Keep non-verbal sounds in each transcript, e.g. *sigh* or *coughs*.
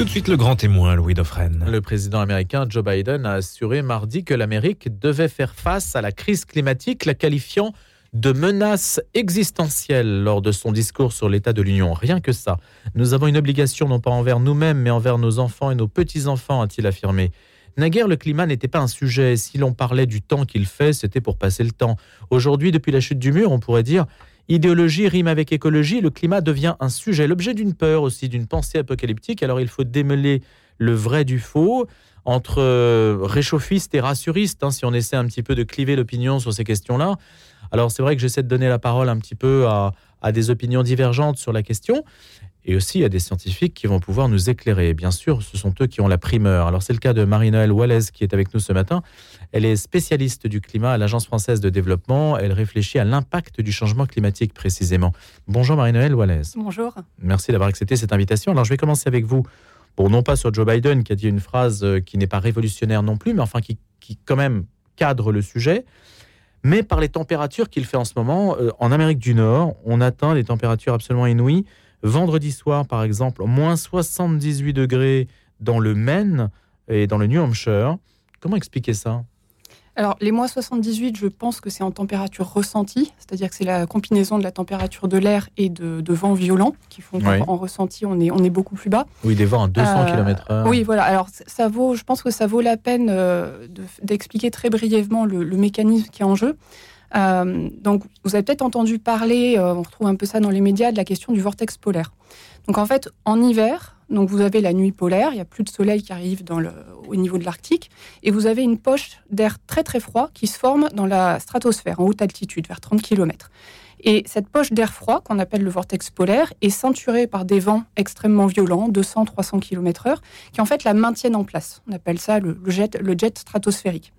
Tout de suite le grand témoin, Louis Dauphren. Le président américain Joe Biden a assuré mardi que l'Amérique devait faire face à la crise climatique, la qualifiant de menace existentielle lors de son discours sur l'état de l'Union. Rien que ça. Nous avons une obligation non pas envers nous-mêmes, mais envers nos enfants et nos petits-enfants, a-t-il affirmé. Naguère, le climat n'était pas un sujet. Si l'on parlait du temps qu'il fait, c'était pour passer le temps. Aujourd'hui, depuis la chute du mur, on pourrait dire idéologie rime avec écologie, le climat devient un sujet, l'objet d'une peur aussi, d'une pensée apocalyptique. Alors il faut démêler le vrai du faux entre euh, réchauffistes et rassuristes, hein, si on essaie un petit peu de cliver l'opinion sur ces questions-là. Alors c'est vrai que j'essaie de donner la parole un petit peu à, à des opinions divergentes sur la question et aussi à des scientifiques qui vont pouvoir nous éclairer. Bien sûr, ce sont eux qui ont la primeur. Alors c'est le cas de Marie-Noëlle Wallace qui est avec nous ce matin. Elle est spécialiste du climat à l'Agence française de développement. Elle réfléchit à l'impact du changement climatique précisément. Bonjour Marie-Noëlle Wallace. Bonjour. Merci d'avoir accepté cette invitation. Alors je vais commencer avec vous. Bon, non pas sur Joe Biden qui a dit une phrase euh, qui n'est pas révolutionnaire non plus, mais enfin qui, qui quand même cadre le sujet mais par les températures qu'il fait en ce moment. Euh, en Amérique du Nord, on atteint des températures absolument inouïes. Vendredi soir, par exemple, moins 78 degrés dans le Maine et dans le New Hampshire. Comment expliquer ça? Alors, les moins 78, je pense que c'est en température ressentie, c'est-à-dire que c'est la combinaison de la température de l'air et de, vents violents qui font qu'en ressenti, on est, on est beaucoup plus bas. Oui, des vents à 200 km/h. Oui, voilà. Alors, ça vaut, je pense que ça vaut la peine euh, d'expliquer très brièvement le, mécanisme qui est en jeu. Euh, donc, vous avez peut-être entendu parler, euh, on retrouve un peu ça dans les médias, de la question du vortex polaire. Donc, en fait, en hiver, donc vous avez la nuit polaire, il n'y a plus de soleil qui arrive au niveau de l'Arctique, et vous avez une poche d'air très très froid qui se forme dans la stratosphère, en haute altitude, vers 30 km. Et cette poche d'air froid, qu'on appelle le vortex polaire, est ceinturée par des vents extrêmement violents, 200-300 km/h, qui en fait la maintiennent en place. On appelle ça le jet stratosphérique.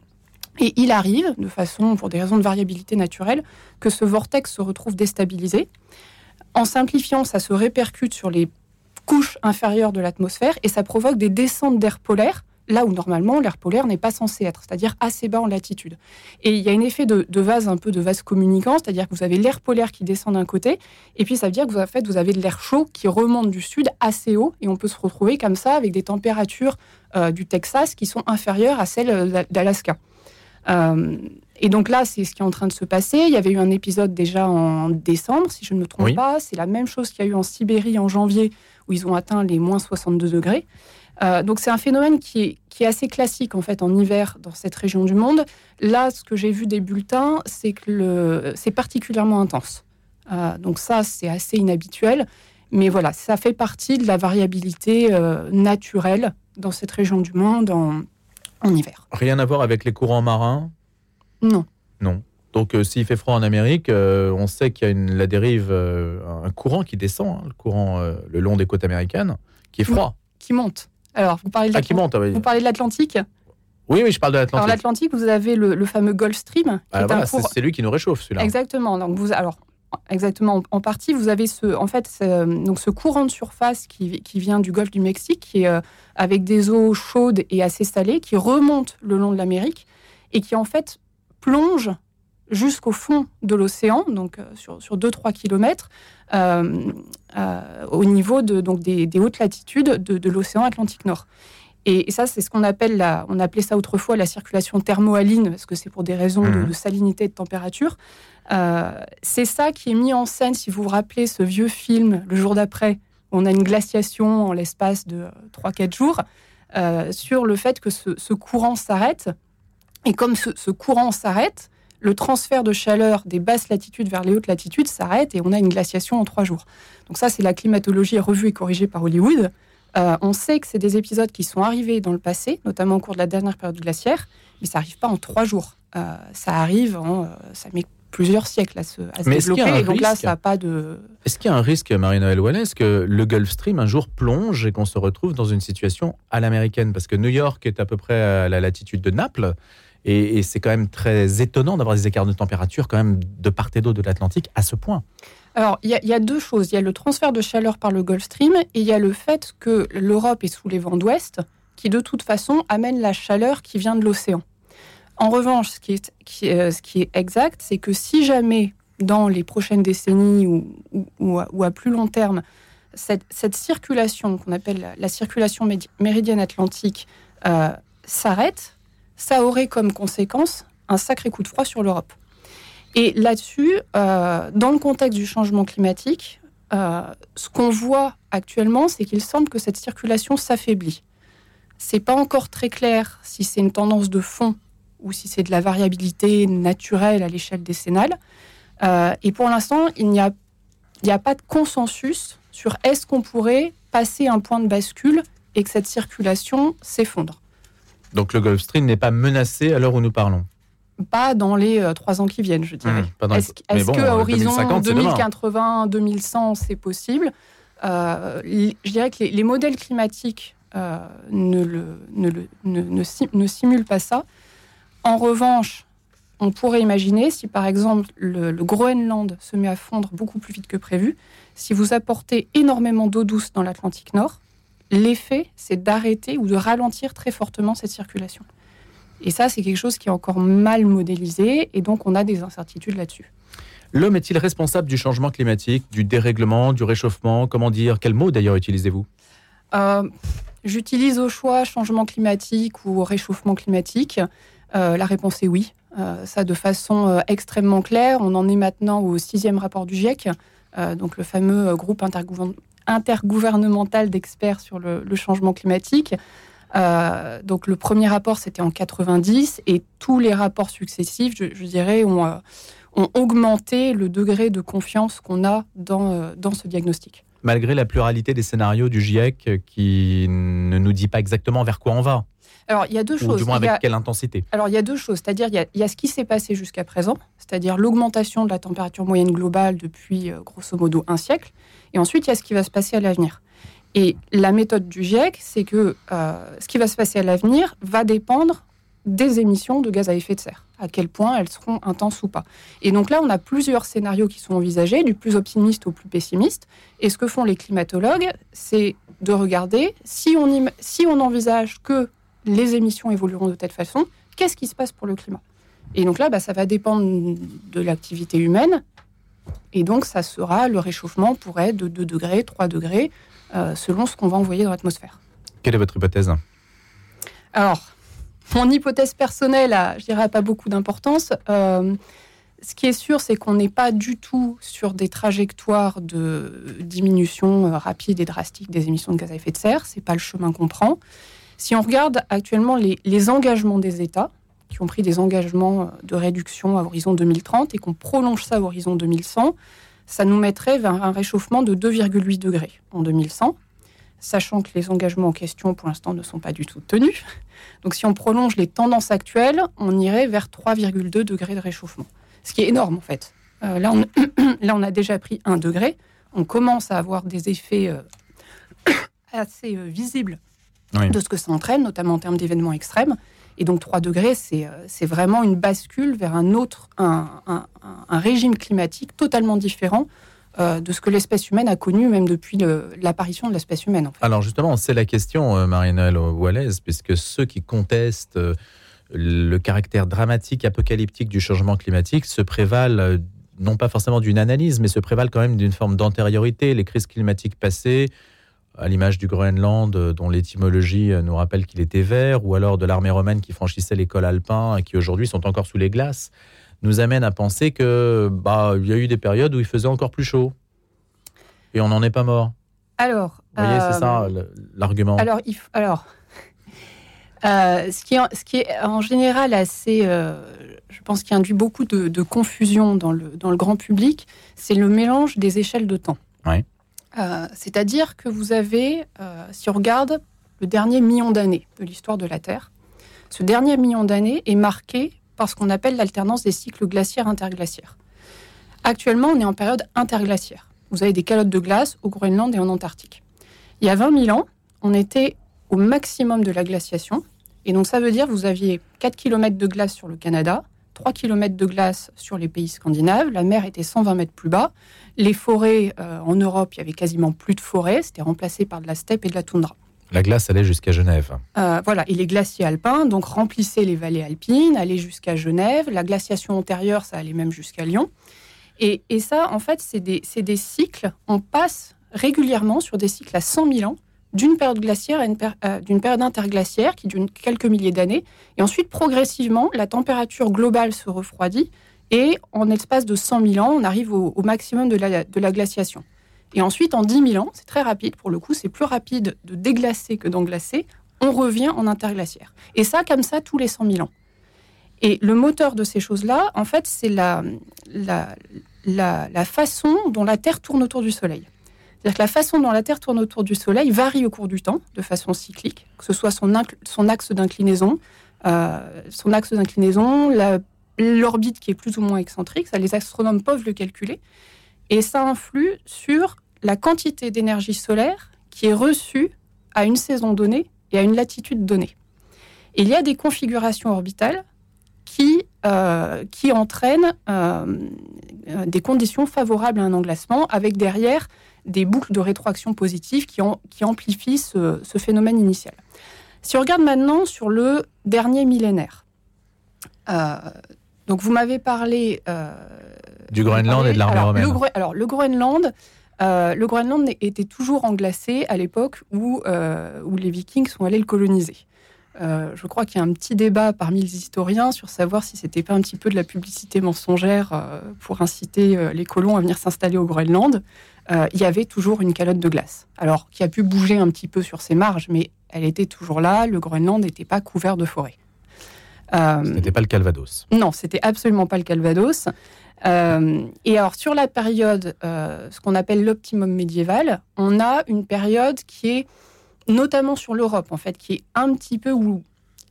Et il arrive, de façon, pour des raisons de variabilité naturelle, que ce vortex se retrouve déstabilisé. En simplifiant, ça se répercute sur les couche inférieure de l'atmosphère et ça provoque des descentes d'air polaire là où normalement l'air polaire n'est pas censé être, c'est-à-dire assez bas en latitude. Et il y a un effet de, vase, un peu de vase communicant, c'est-à-dire que vous avez l'air polaire qui descend d'un côté, et puis ça veut dire que vous, en fait, vous avez de l'air chaud qui remonte du sud assez haut, et on peut se retrouver comme ça avec des températures euh, du Texas qui sont inférieures à celles d'Alaska. Euh, et donc là, c'est ce qui est en train de se passer. Il y avait eu un épisode déjà en décembre, si je ne me trompe pas. C'est la même chose qu'il y a eu en Sibérie en janvier où ils ont atteint les moins 62 degrés. Euh, donc c'est un phénomène qui est, qui est, assez classique en fait en hiver dans cette région du monde. Là, ce que j'ai vu des bulletins, c'est que c'est particulièrement intense. Euh, donc ça, c'est assez inhabituel. Mais voilà, ça fait partie de la variabilité euh, naturelle dans cette région du monde en, en, hiver. Rien à voir avec les courants marins? Non. Non. Donc, euh, s'il fait froid en Amérique, euh, on sait qu'il y a une, la dérive, euh, un courant qui descend, hein, le courant le long des côtes américaines, qui est froid. Qui monte. Alors, vous parlez de ah, qui monte, Vous parlez de l'Atlantique oui, oui, je parle de l'Atlantique. Alors, l'Atlantique, vous avez le, fameux Gulf Stream. Ah, c'est lui qui nous réchauffe, celui-là. Exactement. Donc, vous, alors, exactement, en partie, vous avez ce, en fait, ce, donc ce courant de surface qui, qui, vient du Golfe du Mexique, qui est avec des eaux chaudes et assez salées, qui remonte le long de l'Amérique et qui, en fait, plonge jusqu'au fond de l'océan, donc euh, sur, sur 2-3 km, euh, euh, au niveau de, donc des, hautes latitudes de, l'océan Atlantique Nord. Et, ça, c'est ce qu'on appelle, la, on appelait ça autrefois la circulation thermohaline, parce que c'est pour des raisons de, mmh. salinité et de température. c'est ça qui est mis en scène, si vous vous rappelez ce vieux film, Le jour d'après, on a une glaciation en l'espace de 3-4 jours, sur le fait que ce, courant s'arrête. Et comme ce courant s'arrête, le transfert de chaleur des basses latitudes vers les hautes latitudes s'arrête et on a une glaciation en trois jours. Donc ça, c'est la climatologie revue et corrigée par Hollywood. Euh, on sait que c'est des épisodes qui sont arrivés dans le passé, notamment au cours de la dernière période glaciaire, mais ça n'arrive pas en trois jours. Euh, ça arrive, en, euh, ça met plusieurs siècles à se, à développer. Et donc là, ça n'a pas de. Est-ce qu'il y a un risque, Marie-Noël Wallace, que le Gulf Stream un jour plonge et qu'on se retrouve dans une situation à l'américaine? Parce que New York est à peu près à la latitude de Naples. Et, c'est quand même très étonnant d'avoir des écarts de température quand même de part et d'autre de l'Atlantique à ce point. Alors, il y, a deux choses. Il y a le transfert de chaleur par le Gulf Stream et il y a le fait que l'Europe est sous les vents d'ouest qui, de toute façon, amène la chaleur qui vient de l'océan. En revanche, ce qui est, euh, exact, c'est que si jamais, dans les prochaines décennies ou, ou, à, plus long terme, cette, circulation qu'on appelle la, circulation méridienne atlantique euh, s'arrête, ça aurait comme conséquence un sacré coup de froid sur l'Europe. Et là-dessus, euh, dans le contexte du changement climatique, euh, ce qu'on voit actuellement, c'est qu'il semble que cette circulation s'affaiblit. C'est pas encore très clair si c'est une tendance de fond ou si c'est de la variabilité naturelle à l'échelle décennale. Euh, et pour l'instant, il n'y a, a pas de consensus sur est-ce qu'on pourrait passer un point de bascule et que cette circulation s'effondre. Donc le Gulf Stream n'est pas menacé à l'heure où nous parlons pas dans les euh, trois ans qui viennent, je dirais. Mmh, est-ce qu'à horizon 2080, 2100, c'est possible? Euh, Je dirais que les, modèles climatiques euh, ne, le, ne, le, ne, simulent pas ça. En revanche, on pourrait imaginer, si par exemple le, le, Groenland se met à fondre beaucoup plus vite que prévu, si vous apportez énormément d'eau douce dans l'Atlantique Nord, l'effet, c'est d'arrêter ou de ralentir très fortement cette circulation. Et ça, c'est quelque chose qui est encore mal modélisé, et donc on a des incertitudes là-dessus. L'homme est-il responsable du changement climatique, du dérèglement, du réchauffement? Comment dire Quel mot d'ailleurs utilisez-vous? Euh, J'utilise au choix changement climatique ou réchauffement climatique. Euh, la réponse est oui. Euh, ça de façon extrêmement claire. On en est maintenant au sixième rapport du GIEC, donc le fameux groupe intergouvernemental d'experts sur le, changement climatique. Euh, donc le premier rapport, c'était en 90, et tous les rapports successifs, je, dirais, ont, euh, ont, augmenté le degré de confiance qu'on a dans, euh, dans ce diagnostic. Malgré la pluralité des scénarios du GIEC qui ne nous dit pas exactement vers quoi on va. Alors, il y a deux choses. du moins avec quelle intensité Alors, il y a deux choses. C'est-à-dire, il, il, y a ce qui s'est passé jusqu'à présent, c'est-à-dire l'augmentation de la température moyenne globale depuis, grosso modo, un siècle. Et ensuite, il y a ce qui va se passer à l'avenir. Et la méthode du GIEC, c'est que euh, ce qui va se passer à l'avenir va dépendre des émissions de gaz à effet de serre, à quel point elles seront intenses ou pas. Et donc là, on a plusieurs scénarios qui sont envisagés, du plus optimiste au plus pessimiste. Et ce que font les climatologues, c'est de regarder si on, si on envisage que les émissions évolueront de telle façon, qu'est-ce qui se passe pour le climat? Et donc là, bah, ça va dépendre de l'activité humaine. Et donc, ça sera, le réchauffement pourrait être de 2 degrés, 3 degrés, euh, selon ce qu'on va envoyer dans l'atmosphère. Quelle est votre hypothèse? Alors, mon hypothèse personnelle, a, je dirais, pas beaucoup d'importance. Euh, ce qui est sûr, c'est qu'on n'est pas du tout sur des trajectoires de diminution euh, rapide et drastique des émissions de gaz à effet de serre. C'est pas le chemin qu'on prend. Si on regarde actuellement les, engagements des États, qui ont pris des engagements de réduction à horizon 2030 et qu'on prolonge ça à horizon 2100, ça nous mettrait vers un réchauffement de 2,8 degrés en 2100, sachant que les engagements en question, pour l'instant, ne sont pas du tout tenus. Donc si on prolonge les tendances actuelles, on irait vers 3,2 degrés de réchauffement, ce qui est énorme en fait. Euh, là, on, *coughs* là, on a déjà pris 1 degré, on commence à avoir des effets euh, *coughs* assez euh, visibles de ce que ça entraîne, notamment en termes d'événements extrêmes. Et donc 3 degrés, c'est euh, vraiment une bascule vers un autre, un, régime climatique totalement différent euh, de ce que l'espèce humaine a connu même depuis l'apparition de l'espèce humaine. Alors justement, c'est la question, euh, Marina Wallace, puisque ceux qui contestent le caractère dramatique, apocalyptique du changement climatique se prévalent non pas forcément d'une analyse, mais se prévalent quand même d'une forme d'antériorité. Les crises climatiques passées, à l'image du Groenland, euh, dont l'étymologie euh, nous rappelle qu'il était vert, ou alors de l'armée romaine qui franchissait les cols alpins et qui aujourd'hui sont encore sous les glaces, nous amène à penser que bah il y a eu des périodes où il faisait encore plus chaud et on n'en est pas mort. Alors, vous voyez, c'est ça euh, l'argument. Alors, il alors. ce, qui est, ce qui est en général assez, je pense qu'il induit beaucoup de, de, confusion dans le, dans le grand public, c'est le mélange des échelles de temps. Oui. Euh, c'est-à-dire que vous avez, euh, si on regarde le dernier million d'années de l'histoire de la Terre, ce dernier million d'années est marqué par ce qu'on appelle l'alternance des cycles glaciaires-interglaciaires. Actuellement, on est en période interglaciaire. Vous avez des calottes de glace au Groenland et en Antarctique. Il y a 20 000 ans, on était au maximum de la glaciation. Et donc, ça veut dire que vous aviez 4 km de glace sur le Canada, 3 km de glace sur les pays scandinaves, la mer était 120 mètres plus bas, les forêts euh, en Europe, il y avait quasiment plus de forêts, c'était remplacé par de la steppe et de la toundra. La glace allait jusqu'à Genève. Euh, voilà, et les glaciers alpins donc remplissaient les vallées alpines, allaient jusqu'à Genève. La glaciation antérieure, ça allait même jusqu'à Lyon. Et, ça, en fait, c'est des, des, cycles. On passe régulièrement sur des cycles à 100 000 ans d'une période glaciaire à euh, d'une période interglaciaire qui dure quelques milliers d'années. Et ensuite, progressivement, la température globale se refroidit et en espace de 100 000 ans, on arrive au, maximum de la, de la, glaciation. Et ensuite, en 10 000 ans, c'est très rapide, pour le coup, c'est plus rapide de déglacer que d'englacer, on revient en interglaciaire. Et ça, comme ça, tous les 100 000 ans. Et le moteur de ces choses-là, en fait, c'est la, la, la, façon dont la Terre tourne autour du Soleil. C'est-à-dire que la façon dont la Terre tourne autour du Soleil varie au cours du temps, de façon cyclique, que ce soit son, axe d'inclinaison, euh, son axe d'inclinaison, l'orbite qui est plus ou moins excentrique, ça les astronomes peuvent le calculer, et ça influe sur la quantité d'énergie solaire qui est reçue à une saison donnée et à une latitude donnée. il y a des configurations orbitales qui, euh, qui entraînent euh, des conditions favorables à un englacement, avec derrière des boucles de rétroaction positive qui, qui amplifient ce, phénomène initial. Si on regarde maintenant sur le dernier millénaire, euh, donc vous m'avez parlé du Groenland et de l'armée romaine. alors le Groenland, le Groenland était toujours englacé à l'époque où, où les Vikings sont allés le coloniser. Euh, je crois qu'il y a un petit débat parmi les historiens sur savoir si c'était pas un petit peu de la publicité mensongère euh, pour inciter euh, les colons à venir s'installer au Groenland. il y avait toujours une calotte de glace. Alors, qui a pu bouger un petit peu sur ses marges, mais elle était toujours là. Le Groenland n'était pas couvert de forêt. Ce n'était pas le Calvados. Non, c'était absolument pas le Calvados. et alors, sur la période, ce qu'on appelle l'optimum médiéval, on a une période qui est notamment sur l'Europe, en fait, qui est un petit peu où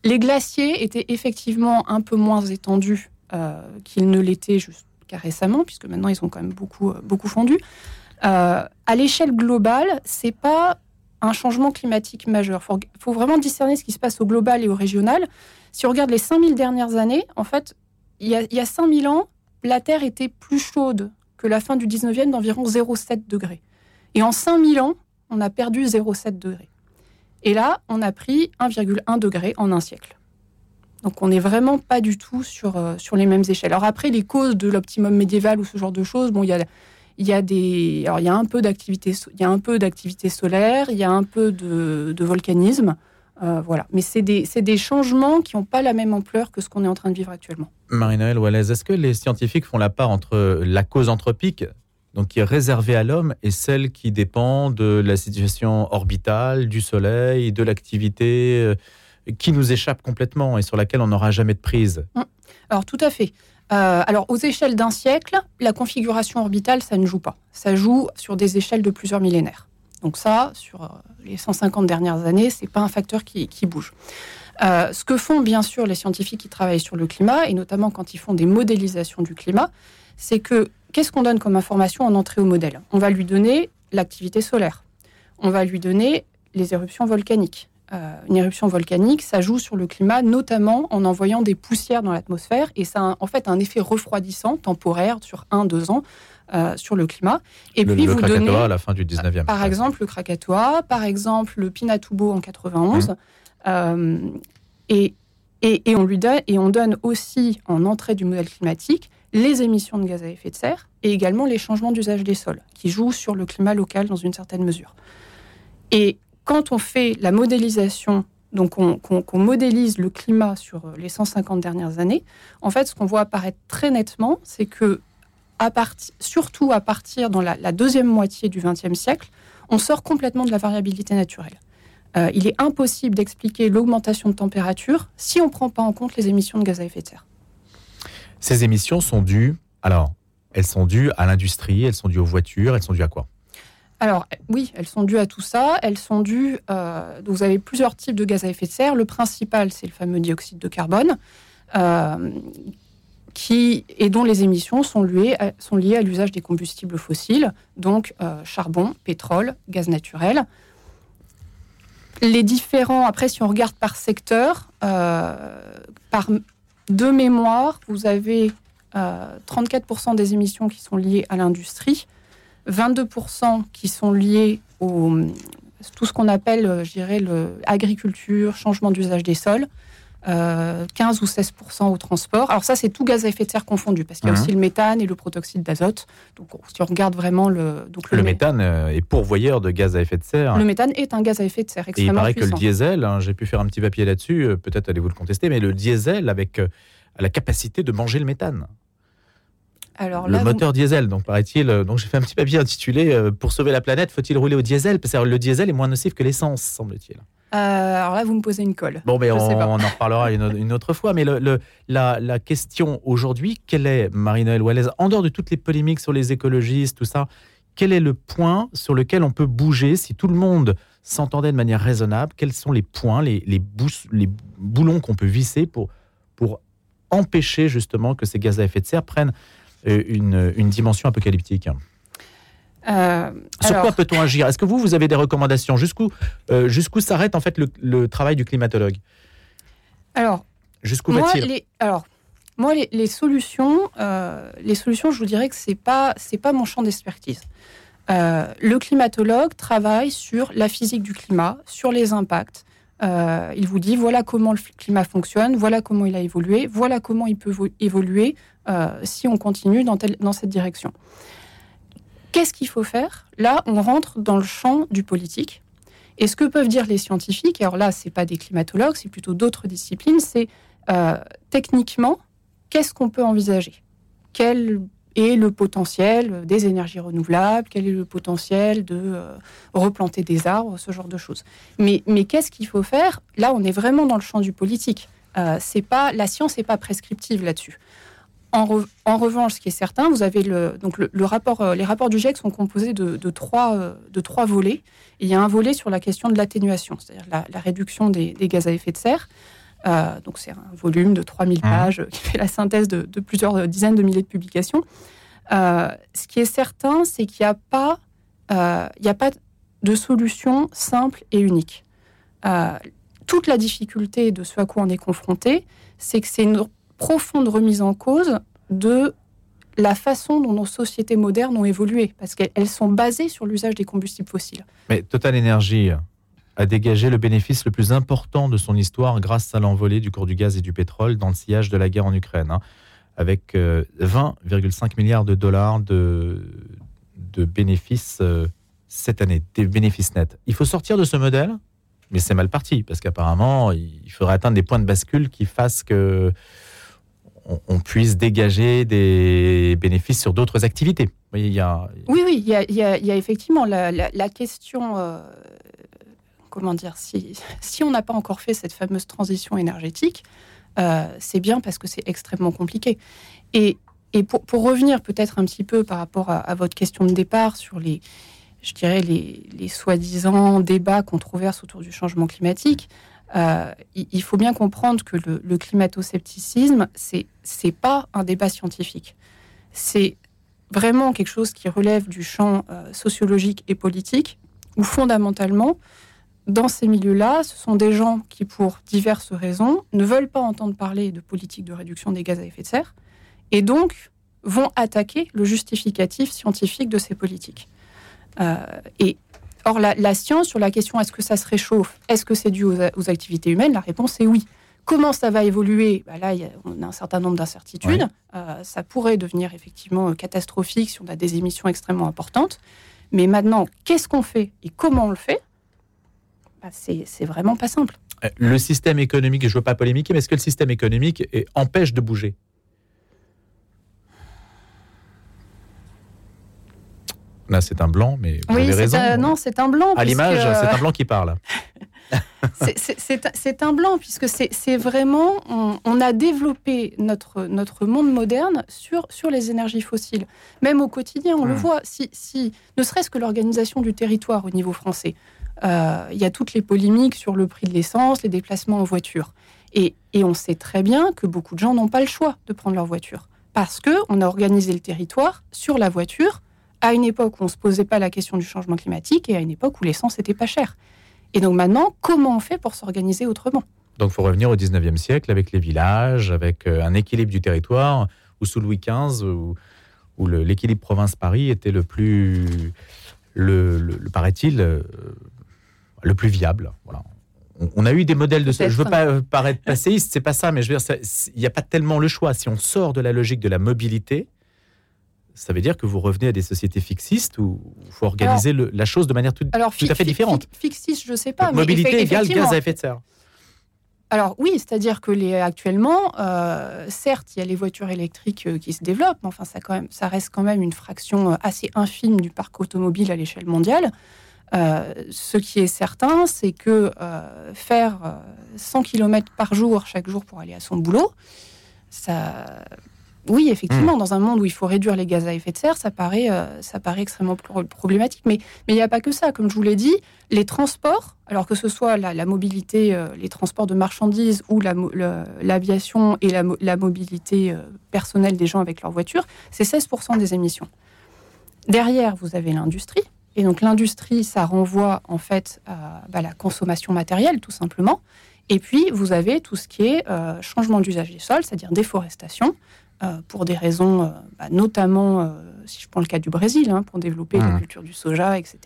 les glaciers étaient effectivement un peu moins étendus euh, qu'ils ne l'étaient jusqu'à récemment, puisque maintenant ils ont quand même beaucoup, euh, beaucoup fondu. Euh, à l'échelle globale, c'est pas un changement climatique majeur. Il faut, vraiment discerner ce qui se passe au global et au régional. Si on regarde les 5000 dernières années, en fait, il y a, il y a 5000 ans, la Terre était plus chaude que la fin du 19e d'environ 0,7 degrés. Et en 5000 ans, on a perdu 0,7 degrés. Et là, on a pris 1,1 degré en un siècle. Donc on n'est vraiment pas du tout sur, euh, sur les mêmes échelles. Alors après, les causes de l'optimum médiéval ou ce genre de choses, bon, il y a, y a des, y a un peu d'activité, il y a un peu d'activité solaire, il y a un peu de, de volcanisme, euh, voilà. Mais c'est des, des, changements qui n'ont pas la même ampleur que ce qu'on est en train de vivre actuellement. Marie-Noël Wallace, est-ce que les scientifiques font la part entre la cause anthropique, donc qui est réservée à l'homme, et celle qui dépend de la situation orbitale, du Soleil, de l'activité euh, qui nous échappe complètement et sur laquelle on n'aura jamais de prise. Hum. Alors tout à fait. Euh, alors aux échelles d'un siècle, la configuration orbitale, ça ne joue pas. Ça joue sur des échelles de plusieurs millénaires. Donc ça, sur euh, les 150 dernières années, c'est pas un facteur qui, bouge. ce que font bien sûr les scientifiques qui travaillent sur le climat, et notamment quand ils font des modélisations du climat, c'est que qu'est-ce qu'on donne comme information en entrée au modèle? On va lui donner l'activité solaire. On va lui donner les éruptions volcaniques. Euh, une éruption volcanique, ça joue sur le climat, notamment en envoyant des poussières dans l'atmosphère, et ça a en fait un effet refroidissant temporaire sur un, deux ans euh, sur le climat. Et puis le vous Krakatoa donnez, à la fin du 19e. Par exemple, le Krakatoa, par exemple, le Pinatubo en 91. Mmh. Euh, et, et, et, on lui donne, et on donne aussi en entrée du modèle climatique les émissions de gaz à effet de serre et également les changements d'usage des sols, qui jouent sur le climat local dans une certaine mesure. Et quand on fait la modélisation, donc qu'on modélise le climat sur les 150 dernières années, en fait, ce qu'on voit apparaître très nettement, c'est que, à surtout à partir dans la, deuxième moitié du XXe siècle, on sort complètement de la variabilité naturelle. Euh, il est impossible d'expliquer l'augmentation de température si on ne prend pas en compte les émissions de gaz à effet de serre. Ces émissions sont dues, alors, elles sont dues à l'industrie, elles sont dues aux voitures, elles sont dues à quoi? Alors oui, elles sont dues à tout ça. Elles sont dues. Euh, vous avez plusieurs types de gaz à effet de serre. Le principal, c'est le fameux dioxyde de carbone, euh, qui et dont les émissions sont liées à, l'usage des combustibles fossiles, donc euh, charbon, pétrole, gaz naturel. Les différents. Après, si on regarde par secteur, par de mémoire, vous avez 34% euh, des émissions qui sont liées à l'industrie, 22% qui sont liées au tout ce qu'on appelle, euh, je dirais, l'agriculture, changement d'usage des sols, euh, 15 ou 16% au transport. Alors ça, c'est tout gaz à effet de serre confondu, parce qu'il y a Mhm. aussi le méthane et le protoxyde d'azote. Donc si on regarde vraiment le... Donc, Le mé- méthane euh, est pourvoyeur de gaz à effet de serre. le méthane est un gaz à effet de serre Et il extrêmement paraît que le diesel, hein, j'ai pu faire un petit papier là-dessus, euh, peut-être allez-vous le contester, mais le diesel avec euh, a la capacité de manger le méthane. Alors le vous- moteur diesel, donc paraît-il. euh, Donc j'ai fait un petit papier intitulé euh, Pour sauver la planète, faut-il rouler au diesel? Parce que le diesel est moins nocif que l'essence, semble-t-il. Euh, alors là, vous me posez une colle. Bon, mais Je on, en reparlera une, une autre fois. Mais le, le- la, la question aujourd'hui, quelle est, Marie-Noël Wallace, en dehors de toutes les polémiques sur les écologistes, tout ça, quel est le point sur lequel on peut bouger si tout le monde s'entendait de manière raisonnable? Quels sont les points, les, les, bous- les boulons qu'on peut visser pour, pour empêcher justement que ces gaz à effet de serre prennent euh, une, une dimension apocalyptique? Euh, Sur alors, quoi peut-on agir? Est-ce que vous, vous avez des recommandations? Jusqu'où euh, s'arrête en fait le, le travail du climatologue? Alors, Jusqu'où moi, va-t-il? les, alors, moi, les, les solutions, euh, les solutions, je vous dirais que c'est pas, c'est pas mon champ d'expertise. Euh, le climatologue travaille sur la physique du climat, sur les impacts. Il vous dit voilà comment le climat fonctionne, voilà comment il a évolué, voilà comment il peut vo- évoluer si on continue dans cette direction. Qu'est-ce qu'il faut faire? Là, on rentre dans le champ du politique. Et ce que peuvent dire les scientifiques, alors là, c'est pas des climatologues, c'est plutôt d'autres disciplines, c'est euh, techniquement, qu'est-ce qu'on peut envisager? Quel est le potentiel des énergies renouvelables? Quel est le potentiel de euh, replanter des arbres? Ce genre de choses. Mais, mais qu'est-ce qu'il faut faire? Là, on est vraiment dans le champ du politique. Euh, c'est pas la science n'est pas prescriptive là-dessus. En, re- en revanche, ce qui est certain, vous avez le, donc le, le rapport, euh, les rapports du GIEC sont composés de, de trois, euh, de trois volets. Et il y a un volet sur la question de l'atténuation, c'est-à-dire la, la réduction des, des gaz à effet de serre. Euh, donc c'est un volume de 3000 pages euh, qui fait la synthèse de, de plusieurs dizaines de milliers de publications. Ce qui est certain, c'est qu'il n'y a pas, il n'y a pas de solution simple et unique. Toute la difficulté de ce à quoi on est confronté, c'est que c'est une profonde remise en cause de la façon dont nos sociétés modernes ont évolué, parce qu'elles sont basées sur l'usage des combustibles fossiles. Mais Total Energy a dégagé le bénéfice le plus important de son histoire grâce à l'envolée du cours du gaz et du pétrole dans le sillage de la guerre en Ukraine, hein, avec euh, 20,5 milliards de dollars de, de bénéfices euh, cette année, des bénéfices nets. Il faut sortir de ce modèle, mais c'est mal parti, parce qu'apparemment, il faudrait atteindre des points de bascule qui fassent que on, puisse dégager des bénéfices sur d'autres activités. Oui, oui, il y a, effectivement la, question, euh, comment dire, si, si on n'a pas encore fait cette fameuse transition énergétique, euh, c'est bien parce que c'est extrêmement compliqué. Et, et pour, pour revenir peut-être un petit peu par rapport à, à votre question de départ sur les, je dirais, les, les soi-disant débats, controverses autour du changement climatique, euh, il, faut bien comprendre que le, climato-scepticisme, c'est c'est pas un débat scientifique. C'est vraiment quelque chose qui relève du champ euh, sociologique et politique, où fondamentalement, dans ces milieux-là, ce sont des gens qui, pour diverses raisons, ne veulent pas entendre parler de politique de réduction des gaz à effet de serre, et donc vont attaquer le justificatif scientifique de ces politiques. Euh, et or, la, la science sur la question est-ce que ça se réchauffe, est-ce que c'est dû aux, aux activités humaines, la réponse est oui. Comment ça va évoluer? Bah Là, y a, on a un certain nombre d'incertitudes. Euh, ça pourrait devenir effectivement euh, catastrophique si on a des émissions extrêmement importantes. Mais maintenant, qu'est-ce qu'on fait et comment on le fait? Bah, C'est vraiment pas simple. Euh, Le système économique, je ne veux pas polémiquer, mais est-ce que le système économique empêche de bouger? Là, c'est un blanc, mais vous avez raison. un- non, c'est un blanc. à l'image, c'est un blanc qui parle. *laughs* C'est- un blanc, puisque c'est vraiment. On, on a développé notre, notre monde moderne sur, sur les énergies fossiles. Même au quotidien, on le Hmm. voit. Si, si, ne serait-ce que l'organisation du territoire au niveau français. Euh, Il y a toutes les polémiques sur le prix de l'essence, les déplacements en voiture. Et, et on sait très bien que beaucoup de gens n'ont pas le choix de prendre leur voiture. Parce qu'on a organisé le territoire sur la voiture à une époque où on ne se posait pas la question du changement climatique et à une époque où l'essence n'était pas chère. Et donc maintenant, comment on fait pour s'organiser autrement? Donc, il faut revenir au 19e siècle avec les villages, avec euh, un équilibre du territoire, où sous Louis XV, où, où l'équilibre province-Paris était le plus, le, le- le- paraît-il, euh, le plus viable. Voilà. on a eu des modèles de ce. Je veux pas paraître passéiste, c'est pas ça, mais je veux dire, il n'y a pas tellement le choix. Si on sort de la logique de la mobilité, ça veut dire que vous revenez à des sociétés fixistes où il faut organiser la chose de manière tout, à fait différente. Fixiste, je ne sais pas. mobilité égale gaz à effet de serre. Alors oui, c'est-à-dire que les, actuellement, euh, certes, il y a les voitures électriques euh, qui se développent, mais enfin, ça, quand même, ça reste quand même une fraction assez infime du parc automobile à l'échelle mondiale. Euh, ce qui est certain, c'est que euh, faire 100 euh, km par jour chaque jour pour aller à son boulot, ça, oui, effectivement, hmm. dans un monde où il faut réduire les gaz à effet de serre, ça paraît, ça paraît extrêmement problématique. Mais il n'y a pas que ça. Comme je vous l'ai dit, les transports, alors que ce soit la, mobilité, les transports de marchandises ou l'aviation et la, la, mobilité personnelle des gens avec leur voiture, c'est 16% des émissions. Derrière, vous avez l'industrie, et donc l'industrie, ça renvoie en fait à bah, la consommation matérielle, tout simplement. Et puis, vous avez tout ce qui est euh, changement d'usage des sols, c'est-à-dire déforestation, euh, pour des raisons, euh, bah, notamment, si je prends le cas du Brésil, hein, pour développer la mmh. culture du soja, etc.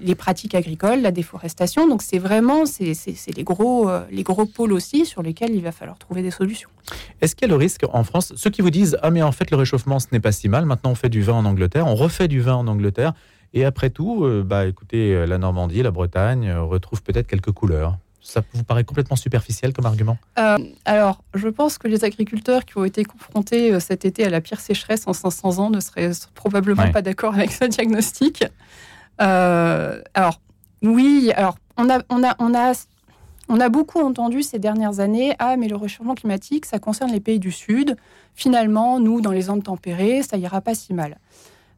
les pratiques agricoles, la déforestation. Donc, c'est vraiment c'est, les, gros, les gros pôles aussi sur lesquels il va falloir trouver des solutions. Est-ce qu'il y a le risque en France, ceux qui vous disent Ah, mais en fait, le réchauffement, ce n'est pas si mal, maintenant on fait du vin en Angleterre, on refait du vin en Angleterre, et après tout, bah, écoutez, la Normandie, la Bretagne retrouve peut-être quelques couleurs ça vous paraît complètement superficiel comme argument? Euh, Alors, je pense que les agriculteurs qui ont été confrontés euh, cet été à la pire sécheresse en 500 ans ne seraient probablement pas d'accord avec ce diagnostic. Euh, alors, oui, alors on a, on, a, on, a, on a beaucoup entendu ces dernières années Ah, mais le réchauffement climatique, ça concerne les pays du Sud. Finalement, nous, dans les zones tempérées, ça ira pas si mal.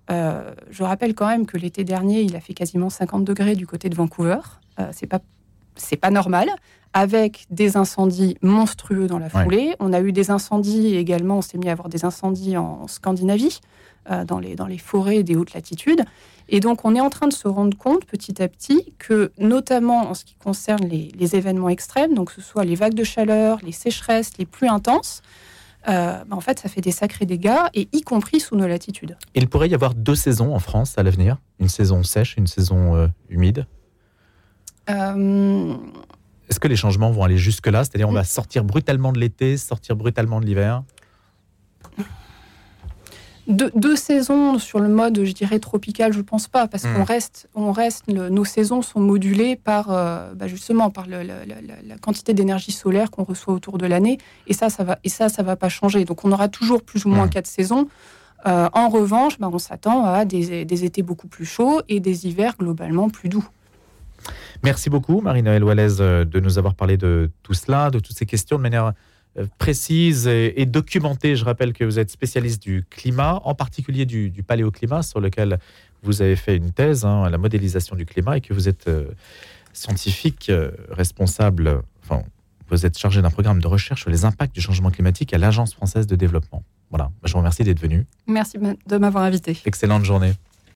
je rappelle quand même que l'été dernier, il a fait quasiment 50 degrés du côté de Vancouver. c'est pas c'est pas normal, avec des incendies monstrueux dans la foulée. On a eu des incendies également, on s'est mis à avoir des incendies en Scandinavie, euh, dans, les, dans les forêts des hautes latitudes. Et donc, on est en train de se rendre compte petit à petit que, notamment en ce qui concerne les, événements extrêmes, donc que ce soit les vagues de chaleur, les sécheresses les plus intenses, euh, bah, en fait, ça fait des sacrés dégâts, et y compris sous nos latitudes. Il pourrait y avoir deux saisons en France à l'avenir, une saison sèche, une saison euh, humide Est-ce que les changements vont aller jusque-là? C'est-à-dire on va sortir brutalement de l'été, sortir brutalement de l'hiver? Deux, saisons sur le mode, je dirais, tropical, je pense pas, parce qu'on hmm. reste, on reste nos saisons sont modulées par, euh, bah, justement, par la, quantité d'énergie solaire qu'on reçoit autour de l'année, et ça, ça va, et ça, ça va pas changer. Donc, on aura toujours plus ou moins hmm. quatre saisons. Euh, en revanche, bah, on s'attend à des étés beaucoup plus chauds et des hivers globalement plus doux. Merci beaucoup, Marie-Noël Wallace, euh, de nous avoir parlé de tout cela, de toutes ces questions de manière euh, précise et, documentée. Je rappelle que vous êtes spécialiste du climat, en particulier du, paléoclimat, sur lequel vous avez fait une thèse, hein, la modélisation du climat, et que vous êtes euh, scientifique responsable, enfin, vous êtes chargé d'un programme de recherche sur les impacts du changement climatique à l'Agence française de développement. Voilà, je vous remercie d'être venu. Merci de m'avoir invité. Excellente journée.